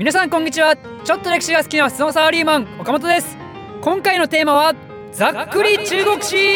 皆さんこんにちは。ちょっと歴史が好きなスノーサーリーマン岡本です。今回のテーマはざっくり中国史。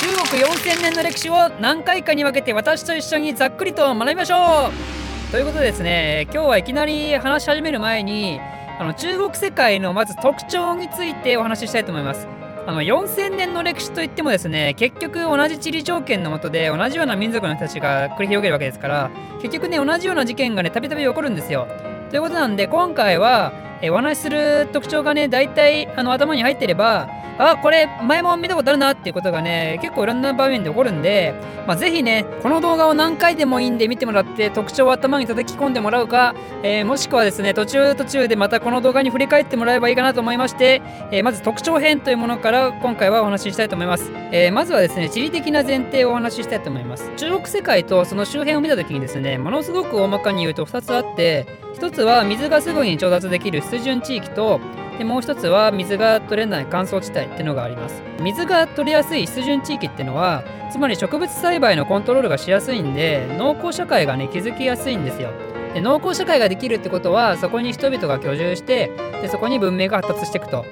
中国4000年の歴史を何回かに分けて私と一緒にざっくりと学びましょう。ということでですね今日はいきなり話し始める前にあの中国世界のまず特徴についてお話ししたいと思います。あの4000年の歴史といってもですね結局同じ地理条件のもとで同じような民族の人たちが繰り広げるわけですから結局ね同じような事件がねたびたび起こるんですよ。ということなんで今回はえお話しする特徴がね大体あの頭に入ってればあこれ前も見たことあるなっていうことがね結構いろんな場面で起こるんで、まあ、ぜひねこの動画を何回でもいいんで見てもらって特徴を頭に叩き込んでもらうか、えー、もしくはですね途中途中でまたこの動画に振り返ってもらえばいいかなと思いまして、えー、まず特徴編というものから今回はお話ししたいと思います、えー、まずはですね地理的な前提をお話ししたいと思います。中国世界とその周辺を見た時にですねものすごく大まかに言うと2つあって1つは水がすぐに調達できる湿潤地域とでもう一つは水が取れない乾燥地帯っていうのがあります。水が取れやすい湿潤地域っていうのはつまり植物栽培のコントロールがしやすいんで農耕社会がね築きやすいんですよ。で農耕社会ができるってことはそこに人々が居住してでそこに文明が発達していくと。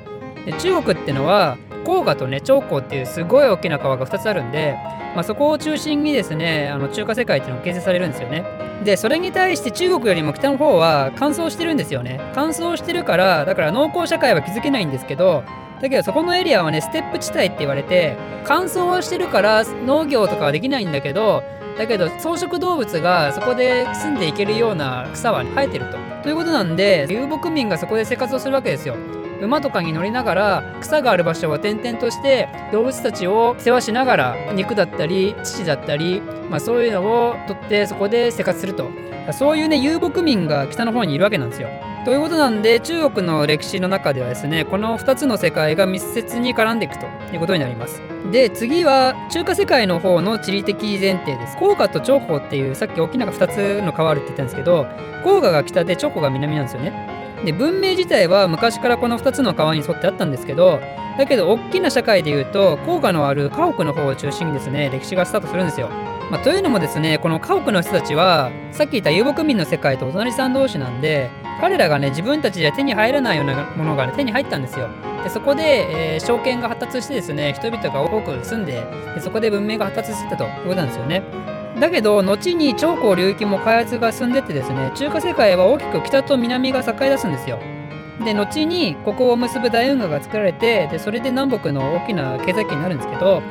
で中国ってのは黄河とね長江っていうすごい大きな川が2つあるんで、まあ、そこを中心にですねあの中華世界っていうのが形成されるんですよねでそれに対して中国よりも北の方は乾燥してるんですよね乾燥してるからだから農耕社会は築けないんですけどだけどそこのエリアはねステップ地帯って言われて乾燥はしてるから農業とかはできないんだけどだけど草食動物がそこで住んでいけるような草は生えてると。ということなんで遊牧民がそこで生活をするわけですよ。馬とかに乗りながら草がある場所を転々として動物たちを世話しながら肉だったり乳だったり、まあ、そういうのを取ってそこで生活するとそういうね遊牧民が北の方にいるわけなんですよ。ということなんで中国の歴史の中ではですねこの2つの世界が密接に絡んでいくということになります。で次は中華世界の方の地理的前提です。黄河と長江っていうさっき大きな2つの川あるって言ったんですけど黄河が北で長江が南なんですよね。で文明自体は昔からこの2つの川に沿ってあったんですけどだけど大きな社会でいうと黄河のある家屋の方を中心にですね歴史がスタートするんですよ。まあ、というのもですねこの家屋の人たちはさっき言った遊牧民の世界とお隣さん同士なんで彼らがね自分たちで手に入らないようなものが、ね、手に入ったんですよ。でそこで、えー、証券が発達してですね人々が多く住んででそこで文明が発達してたということなんですよね。だけど後に長江流域も開発が進んでてですね中華世界は大きく北と南が栄え出すんですよ。で後にここを結ぶ大運河が作られてでそれで南北の大きな経済圏になるんですけどだか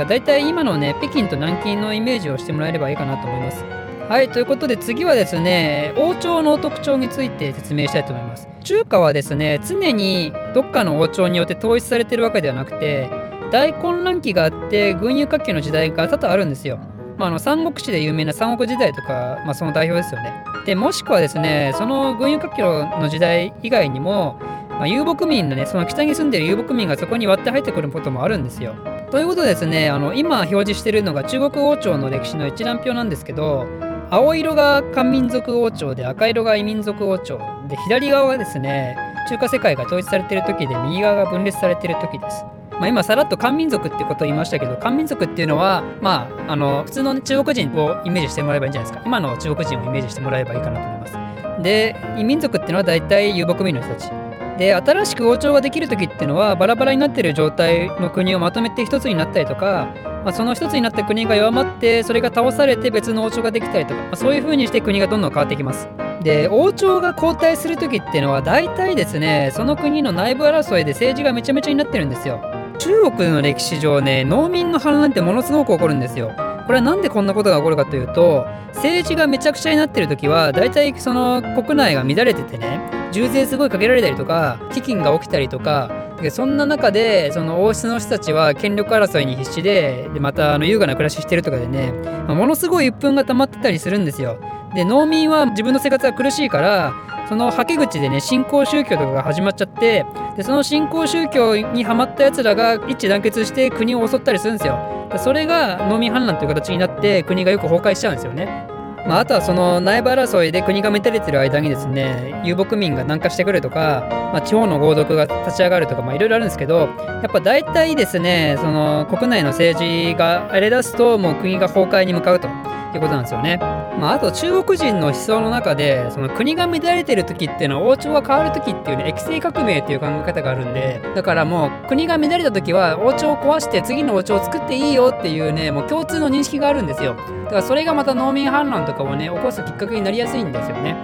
ら大体今のね北京と南京のイメージをしてもらえればいいかなと思います。はいということで次はですね王朝の特徴について説明したいと思います。中華はですね常にどっかの王朝によって統一されてるわけではなくて大混乱期があって群雄割拠の時代が多々あるんですよ。まあ、あの三国志で有名な三国時代とか、まあ、その代表ですよね。でもしくはですねその群雄割拠の時代以外にも、まあ、遊牧民のねその北に住んでる遊牧民がそこに割って入ってくることもあるんですよ。ということでですねあの今表示してるのが中国王朝の歴史の一覧表なんですけど青色が漢民族王朝で赤色が異民族王朝で左側がですね中華世界が統一されてる時で右側が分裂されてる時です。まあ、今さらっと漢民族ってことを言いましたけど漢民族っていうのはまああの普通の中国人をイメージしてもらえばいいんじゃないですか。今の中国人をイメージしてもらえばいいかなと思います。で異民族っていうのは大体遊牧民の人たち。で新しく王朝ができる時っていうのはバラバラになってる状態の国をまとめて一つになったりとか、まあ、その一つになった国が弱まってそれが倒されて別の王朝ができたりとか、まあ、そういう風にして国がどんどん変わっていきます。で王朝が交代する時っていうのは大体ですねその国の内部争いで政治がめちゃめちゃになってるんですよ。中国の歴史上ね農民の反乱ってものすごく起こるんですよ。これは何でこんなことが起こるかというと政治がめちゃくちゃになってる時は大体その国内が乱れててね重税すごいかけられたりとか飢饉が起きたりとかそんな中でその王室の人たちは権力争いに必死ででまたあの優雅な暮らししてるとかでね、まあ、ものすごい鬱憤が溜まってたりするんですよ。で農民は自分の生活が苦しいからそのはけ口でね新興宗教とかが始まっちゃってでその新興宗教にはまったやつらが一致団結して国を襲ったりするんですよ。それが農民反乱という形になって国がよく崩壊しちゃうんですよね。まあ、あとはその内部争いで国がめたれてる間にですね遊牧民が南下してくるとか、まあ、地方の豪族が立ち上がるとかいろいろあるんですけどやっぱ大体ですねその国内の政治が荒れ出すともう国が崩壊に向かうということなんですよね。まあ、あと中国人の思想の中でその国が乱れてる時っていうのは王朝が変わる時っていうね液性革命っていう考え方があるんでだからもう国が乱れた時は王朝を壊して次の王朝を作っていいよっていうねもう共通の認識があるんですよだからそれがまた農民反乱とかをね起こすきっかけになりやすいんですよね。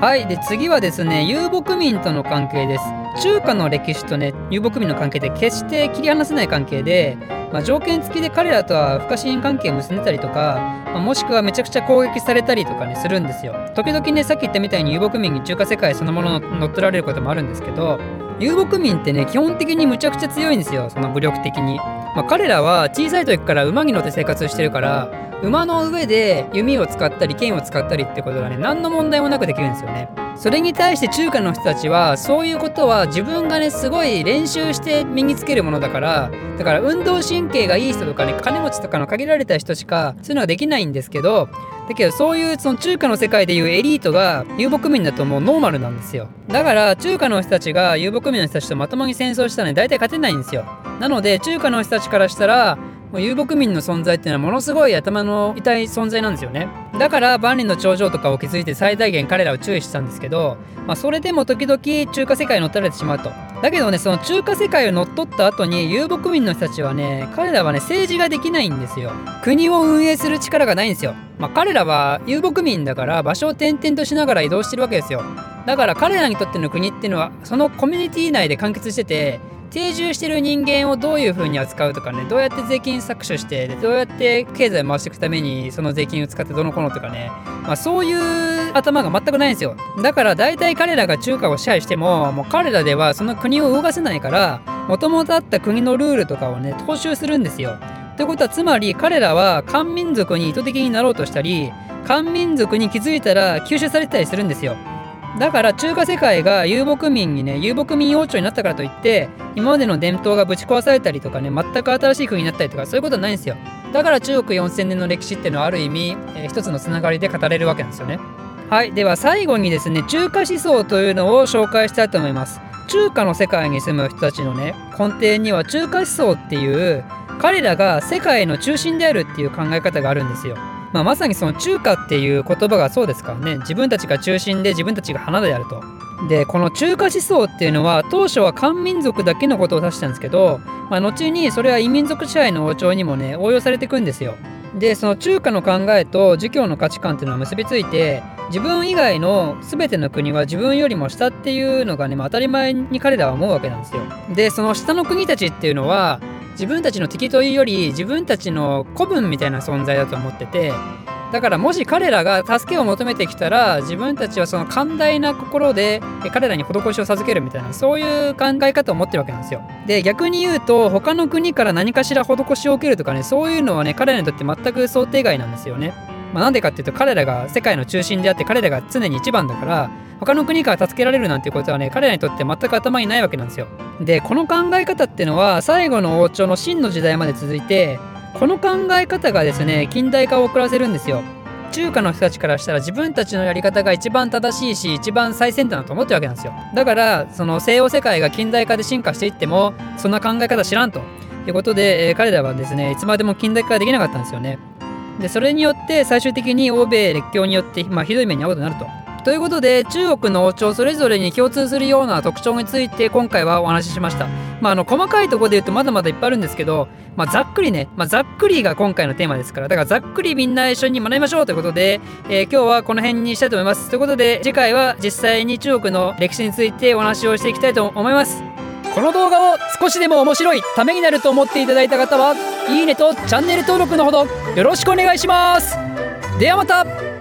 はいで次はですね遊牧民との関係です。中華の歴史とね遊牧民の関係って決して切り離せない関係でまあ、条件付きで彼らとは不可侵関係を結んでたりとか、まあ、もしくはめちゃくちゃ攻撃されたりとかねするんですよ。時々ねさっき言ったみたいに遊牧民に中華世界そのもの乗っ取られることもあるんですけど遊牧民ってね基本的にむちゃくちゃ強いんですよその武力的に、まあ、彼らは小さい時から馬に乗って生活してるから馬の上で弓を使ったり剣を使ったりってことがね何の問題もなくできるんですよね。それに対して中華の人たちはそういうことは自分がねすごい練習して身につけるものだからだから運動神経がいい人とかね金持ちとかの限られた人しかそういうのはできないんですけどだけどそういうその中華の世界でいうエリートが遊牧民だともうノーマルなんですよ。だから中華の人たちが遊牧民の人たちとまともに戦争したらね大体勝てないんですよ。なので中華の人たちからしたらもう遊牧民の存在っていうのはものすごい頭の痛い存在なんですよね。だから万里の長城とかを築いて最大限彼らを注意したんですけど、まあ、それでも時々中華世界に乗っ取られてしまうと。だけどねその中華世界を乗っ取った後に遊牧民の人たちはね彼らはね政治ができないんですよ。国を運営する力がないんですよ。まあ、彼らは遊牧民だから場所を転々としながら移動してるわけですよ。だから彼らにとっての国っていうのはそのコミュニティ内で完結してて定住してる人間をどういう風に扱うとかねどうやって税金搾取してどうやって経済回していくためにその税金を使ってどのこのとかね、まあ、そういう頭が全くないんですよ。だから大体彼らが中華を支配してももう彼らではその国を動かせないからもともとあった国のルールとかをね踏襲するんですよ。ということはつまり彼らは漢民族に意図的になろうとしたり漢民族に気づいたら吸収されてたりするんですよ。だから中華世界が遊牧民にね遊牧民王朝になったからといって今までの伝統がぶち壊されたりとかね全く新しい国になったりとかそういうことはないんですよ。だから中国4000年の歴史っていうのはある意味、えー、一つのつながりで語れるわけなんですよね。はい。では最後にですね中華思想というのを紹介したいと思います。中華の世界に住む人たちのね根底には中華思想っていう彼らが世界の中心であるっていう考え方があるんですよ。まあ、まさにその中華っていう言葉がそうですからね自分たちが中心で自分たちが花であると。でこの中華思想っていうのは当初は漢民族だけのことを指したんですけど、まあ、後にそれは異民族支配の王朝にもね応用されていくんですよ。でその中華の考えと儒教の価値観っていうのは結びついて自分以外の全ての国は自分よりも下っていうのがね、まあ、当たり前に彼らは思うわけなんですよ。でその下の国たちっていうのは自分たちの敵というより自分たちの子分みたいな存在だと思っててだからもし彼らが助けを求めてきたら自分たちはその寛大な心で彼らに施しを授けるみたいなそういう考え方を持ってるわけなんですよ。で逆に言うと他の国から何かしら施しを受けるとかねそういうのはね彼らにとって全く想定外なんですよね。まあ、なんでかっていうと彼らが世界の中心であって彼らが常に一番だから他の国から助けられるなんていうことはね彼らにとって全く頭にないわけなんですよ。でこの考え方っていうのは最後の王朝の真の時代まで続いてこの考え方がですね近代化を遅らせるんですよ。中華の人たちからしたら自分たちのやり方が一番正しいし一番最先端だと思ってるわけなんですよだからその西洋世界が近代化で進化していってもそんな考え方知らんということで、えー、彼らはですねいつまでも近代化できなかったんですよねでそれによって最終的に欧米列強によって、まあ、ひどい目に遭うことになるとということで中国の王朝それぞれに共通するような特徴について今回はお話ししました。まあ、あの細かいところで言うとまだまだいっぱいあるんですけど、まあ、ざっくりね、まあ、ざっくりが今回のテーマですからだからざっくりみんな一緒に学びましょうということで、えー、今日はこの辺にしたいと思います。ということで次回は実際に中国の歴史についてお話をしていきたいと思います。この動画を少しでも面白いためになると思っていただいた方はいいねとチャンネル登録のほどよろしくお願いします。ではまた。